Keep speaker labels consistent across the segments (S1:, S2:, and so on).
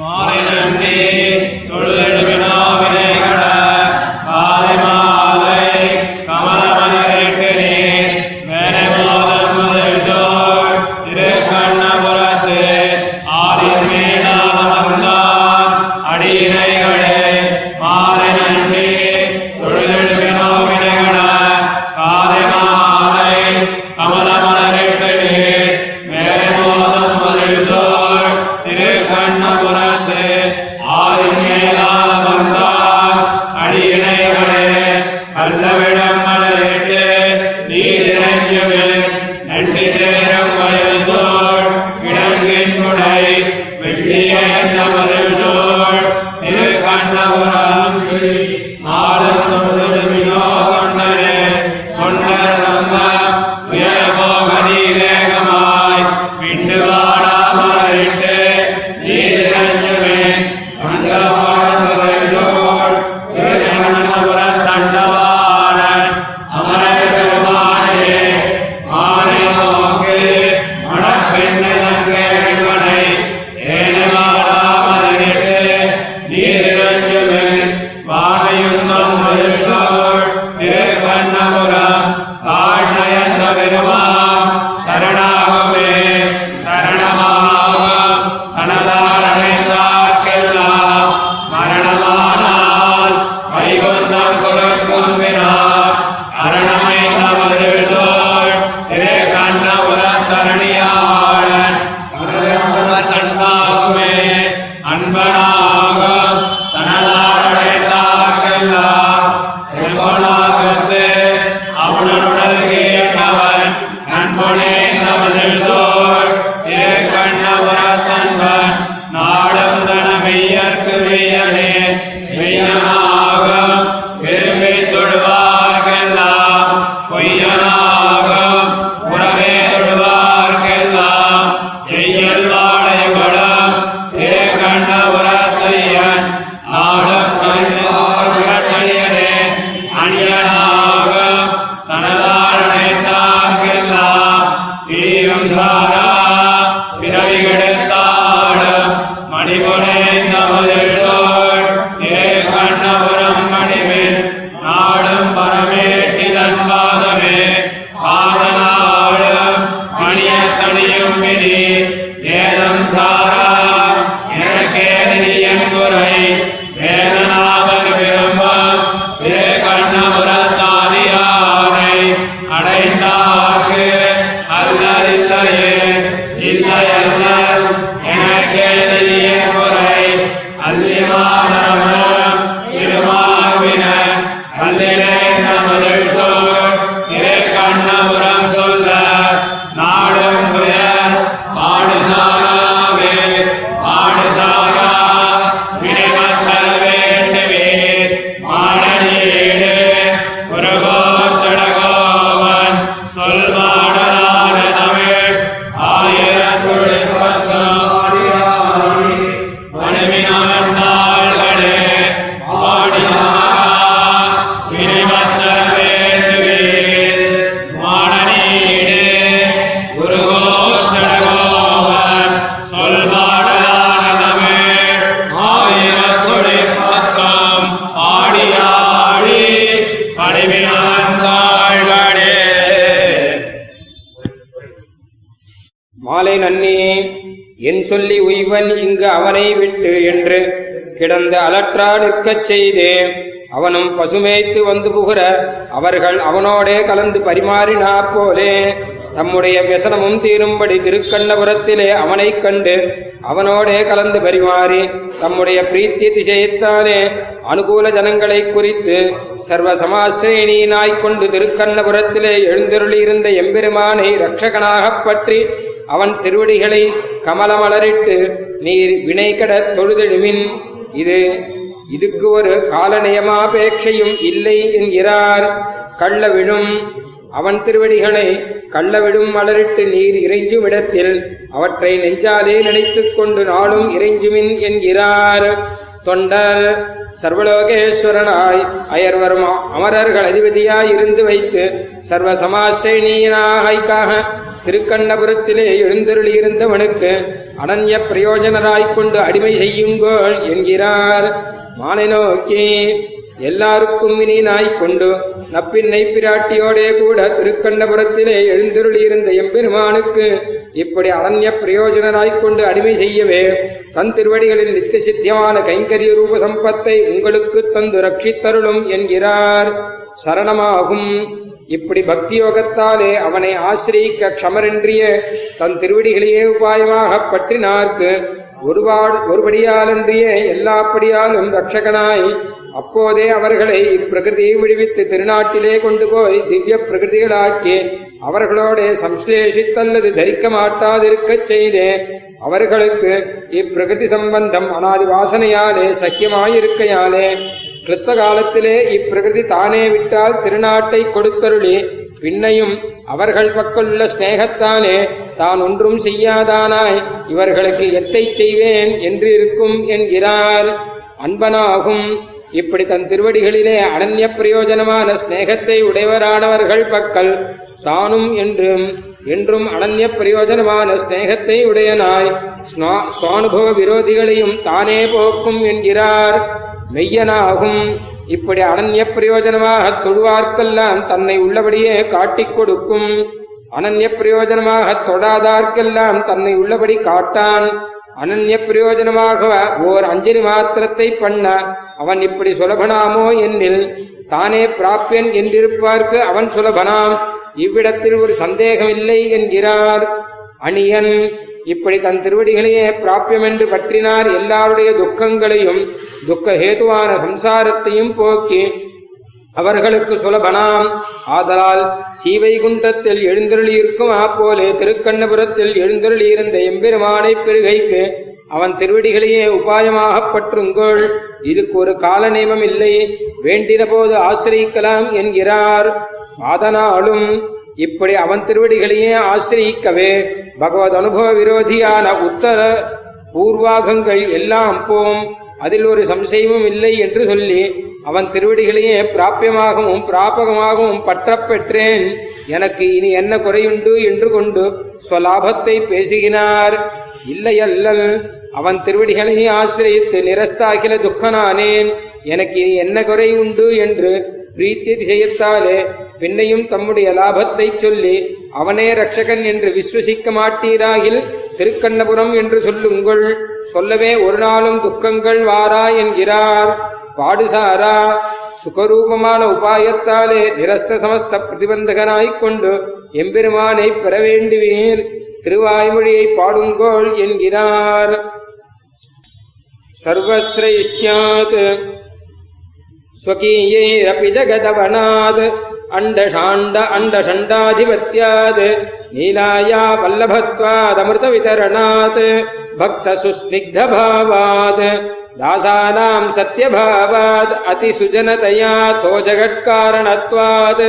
S1: மாலை தொழுதெடுவினாவினை கட காலை மாலை கமல மனிதருக்கு நீர் மேலே மாதம் முதல் திருக்கண்ணபுரத்து ஆறின் மேலான
S2: மருந்தான் அடியினை वीरमे அவனை விட்டு என்று கிடந்த அலற்றா நிற்கச் செய்தேன். அவனும் பசுமேய்த்து வந்து புகுற அவர்கள் அவனோடே கலந்து பரிமாறினா போலே. தம்முடைய வியசனமும் தீரும்படி திருக்கண்ணபுரத்திலே அவனைக் கண்டு அவனோடே கலந்து பரிமாறி தம்முடைய பிரீத்தி திசையைத்தானே அனுகூல ஜனங்களைக் குறித்து சர்வ சமாசிரேணியினாய்க் கொண்டு திருக்கண்ணபுரத்திலே எழுந்தருளியிருந்த எம்பெருமானை ரட்சகனாகப் பற்றி அவன் திருவடிகளை கமலமலரிட்டு நீர் வினைகடத் தொழுதெழுவின் இது இதுக்கு ஒரு காலநியமாபேட்சையும் இல்லை என்கிறார். கள்ள விழும் அவன் திருவடிகளை கள்ளவிடும் மலரிட்டு நீர் இறைஞ்சும் இடத்தில் அவற்றை நெஞ்சாலே நினைத்துக் கொண்டு நாளும் இறைஞ்சுமின் என்கிறார்.
S3: தொண்டர் சர்வலோகேஸ்வரனாய் அயர்வர்மா அமரர்கள் அதிபதியாய் இருந்து வைத்து சர்வ சமாசேனியனாய்க்காக திருக்கண்ணபுரத்திலே எழுந்தருளியிருந்தவனுக்கு அனன்ய பிரயோஜனராய்க் கொண்டு அடிமை செய்யுங்கோள் என்கிறார். மாலை நோக்கி எல்லாருக்கும் நாய் கொண்டு நப்பின்னை பிராட்டியோடே கூட திருக்கண்டபுரத்திலே எழுந்தருளியிருந்த எம்பெருமானுக்கு இப்படி அனன்ய பிரயோஜனராய்க் கொண்டு அடிமை செய்யவே தன் திருவடிகளில் நித்திய சித்தியமான கைங்கரிய ரூப சம்பத்தை உங்களுக்கு தந்து ரட்சித்தருளும் என்கிறார். சரணமாகும். இப்படி பக்தி யோகத்தாலே அவனை ஆசிரியிக்க க்ஷமரின்றிய தன் திருவடிகளையே உபாயமாக பற்றினார்க்கு ஒருபாடு ஒருபடியாலன்றிய எல்லாப்படியாலும் ரட்சகனாய் அப்போதே அவர்களை இப்பிரகிருதியை விடுவித்து திருநாட்டிலே கொண்டு போய் திவ்ய பிரகிருதிகளாக்கி அவர்களோட சம்ஸ்லேஷித்தல்லது தரிக்க மாட்டாதிருக்கச் செய்தே அவர்களுக்கு இப்பிரகிருதி சம்பந்தம் அனாதி வாசனையாலே சக்கியமாயிருக்கையாலே கிருத்த காலத்திலே இப்பிரகிருதி தானே விட்டால் திருநாட்டை கொடுத்தருளி பின்னையும் அவர்கள் பக்கலுள்ள ஸ்நேகத்தானே தான் ஒன்றும் செய்யாதானாய் இவர்களுக்கு எத்தை செய்வேன் என்று இருக்கும் என்கிறார். அன்பனாகும். இப்படி தன் திருவடிகளிலே அனன்ய பிரயோஜனமான ஸ்நேகத்தை உடையவரானவர்கள் பக்கல் தானும் என்றும் என்றும் அனன்ய பிரயோஜனமான ஸ்நேகத்தை உடையனாய் சுவானுபவ விரோதிகளையும் தானே போக்கும் என்கிறார். மெய்யனாகும். இப்படி அனன்ய பிரயோஜனமாக தொழுவார்க்கெல்லாம் தன்னை உள்ளபடியே காட்டிக் கொடுக்கும். அனன்ய பிரயோஜனமாக தொடாதார்க்கெல்லாம் தன்னை உள்ளபடி காட்டான். அனன்ய பிரயோஜனமாக ஓர் அஞ்சலி மாத்திரத்தை பண்ண அவன் இப்படி சுலபனாமோ என்னில் தானே பிராப்பியன் என்றிருப்பார்க்கு அவன் சுலபனாம். இவ்விடத்தில் ஒரு சந்தேகமில்லை என்கிறார். அணியன் இப்படி தன் திருவடிகளையே பிராப்பியம் என்று பற்றினார். எல்லாருடைய துக்கங்களையும் துக்க ஹேதுவான சம்சாரத்தையும் போக்கி அவர்களுக்கு சுலபனாம். ஆதலால் சீவைகுண்டத்தில் எழுந்தருளியிருக்கும் ஆப்போலே திருக்கண்ணபுரத்தில் எழுந்தருளியிருந்த எம்பெருமானை பெருகைக்கு அவன் திருவடிகளையே உபாயமாகப் பற்றுங்கள். இதுக்கு ஒரு கால நியமம் இல்லை. வேண்டின போது ஆசிரியிக்கலாம் என்கிறார். அதனாலும் இப்படி அவன் திருவடிகளையே ஆசிரியிக்கவே பகவத் அனுபவ விரோதியான உத்தர பூர்வாகங்கள் எல்லாம் போம். அதில் ஒரு சம்சயமும் இல்லை என்று சொல்லி அவன் திருவடிகளையே பிராப்பியமாகவும் பிராபகமாகவும் பற்றப்பெற்றேன். எனக்கு இனி என்ன குறையுண்டு என்று கொண்டு ஸ்வலாபத்தை பேசுகிறார். இல்லையல்லல் அவன் திருவடிகளை ஆசிரியத்து நிரஸ்தாகில துக்கனானேன். எனக்கு இனி என்ன குறை உண்டு என்று பிரீத்தி திசையத்தாலே பின்னையும் தம்முடைய லாபத்தை சொல்லி அவனே ரட்சகன் என்று விஸ்வசிக்க மாட்டீராகில் திருக்கண்ணபுரம் என்று சொல்லுங்கள். சொல்லவே ஒரு நாளும் துக்கங்கள் வாரா என்கிறார். பாடுசாரா சுகரூபமான உபாயத்தாலே நிரஸ்த சமஸ்த பிரதிபந்தகனாய்க்கொண்டு எம்பெருமானை பெற வேண்டுவீர். திருவாய்மொழியை பாடுங்கோள் என்கிறார். சர்வசிரேஷ்யாத் ஸ்வகீயைரபி ஜகதவனாத். அண்டஷாண்ட அண்டஷண்டாதிபத்தியாத் நீலாயா வல்லபத்வாதமிருத விதரணாத் பக்த சுஸ்னிக்தபாவாத் दासानाम् सत्यभावात् अतिसुजनतया तो जगत्कारणत्वात्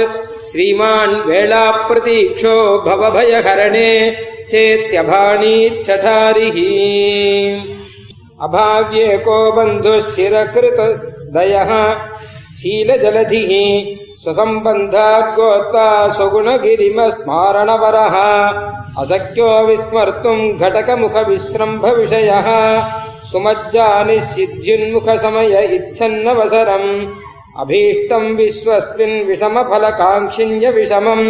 S3: श्रीमान् वेळाप्रतीक्षो भवभयहरणे चेत्यभाणीच्छठारिः अभाव्ये को बन्धुश्चिरकृतदयः शीलजलधिः स्वसम्बन्धाद्गोत्ता स्वगुणगिरिमस्मारणवरः असख्यो विस्मर्तुम् घटकमुखविश्रम्भविषयः सुमज्जानिसिद्ध्युन्मुखसमय इच्छन्नवसरम् अभीष्टम् विश्वस्मिन् विषमफलकाङ्क्षिण्य विषमम्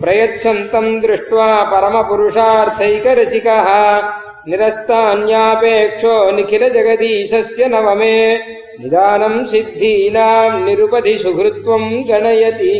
S3: प्रयच्छन्तम् दृष्ट्वा परमपुरुषार्थैकरसिकः निरस्तान्यापेक्षो निखिलजगदीशस्य नवमे निदानम् सिद्धीनाम् निरुपधि सुहृत्वम् गणयति